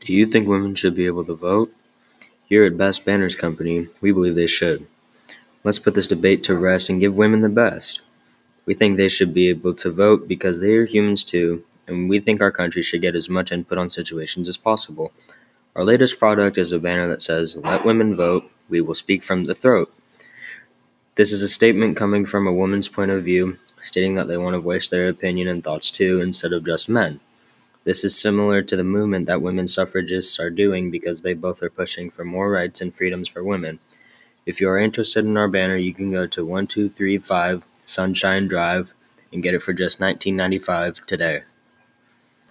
Do you think women should be able to vote? Here at Best Banners Company, we believe they should. Let's put this debate to rest and give women the best. We think they should be able to vote because they are humans too, and we think our country should get as much input on situations as possible. Our latest product is a banner that says, Let women vote, we will speak from the throat. This is a statement coming from a woman's point of view, stating that they want to voice their opinion and thoughts too, instead of just men. This is similar to the movement that women suffragists are doing because they both are pushing for more rights and freedoms for women. If you are interested in our banner, you can go to 1235 Sunshine Drive and get it for just $19.95 today.